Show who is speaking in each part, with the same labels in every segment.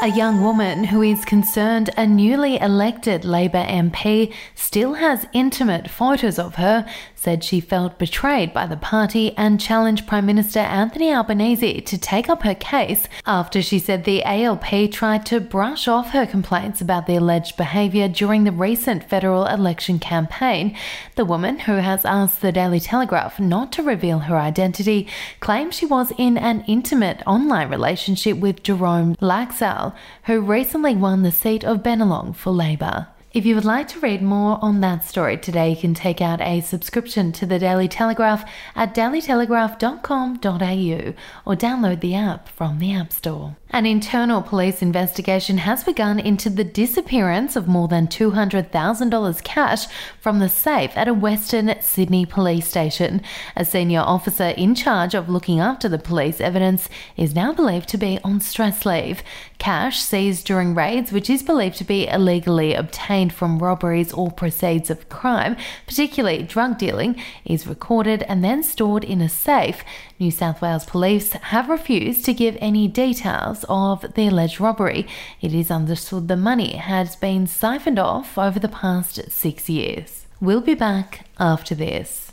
Speaker 1: A young woman who is concerned a newly elected Labor MP still has intimate photos of her said she felt betrayed by the party and challenged Prime Minister Anthony Albanese to take up her case after she said the ALP tried to brush off her complaints about the alleged behaviour during the recent federal election campaign. The woman, who has asked the Daily Telegraph not to reveal her identity, claims she was in an intimate online relationship with Jerome Laxale, who recently won the seat of Bennelong for Labor. If you would like to read more on that story today, you can take out a subscription to the Daily Telegraph at dailytelegraph.com.au or download the app from the App Store. An internal police investigation has begun into the disappearance of more than $200,000 cash from the safe at a Western Sydney police station. A senior officer in charge of looking after the police evidence is now believed to be on stress leave. Cash seized during raids, which is believed to be illegally obtained from robberies or proceeds of crime, particularly drug dealing, is recorded and then stored in a safe. New South Wales Police have refused to give any details of the alleged robbery. It is understood the money has been siphoned off over the past six years. We'll be back after this.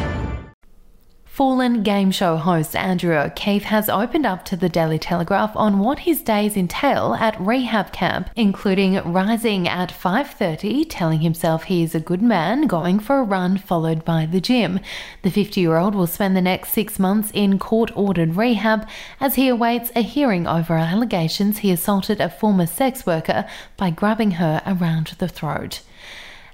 Speaker 1: Fallen game show host Andrew O'Keefe has opened up to the Daily Telegraph on what his days entail at rehab camp, including rising at 5:30, telling himself he is a good man, going for a run followed by the gym. The 50-year-old will spend the next 6 months in court-ordered rehab as he awaits a hearing over allegations he assaulted a former sex worker by grabbing her around the throat.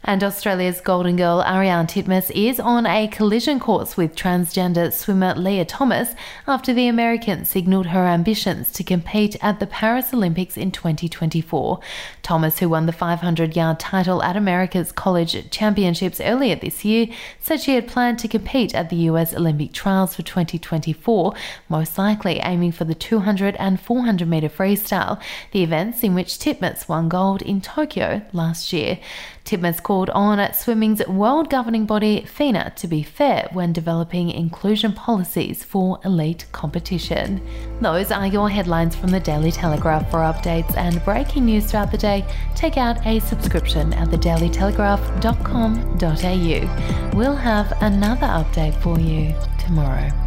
Speaker 1: And Australia's golden girl Ariane Titmus is on a collision course with transgender swimmer Lia Thomas after the American signalled her ambitions to compete at the Paris Olympics in 2024. Thomas, who won the 500 yard title at America's College Championships earlier this year, said she had planned to compete at the US Olympic trials for 2024, most likely aiming for the 200 and 400 metre freestyle, the events in which Titmus won gold in Tokyo last year. Titmus called on swimming's world governing body, FINA, to be fair when developing inclusion policies for elite competition. Those are your headlines from the Daily Telegraph. For updates and breaking news throughout the day, take out a subscription at thedailytelegraph.com.au. We'll have another update for you tomorrow.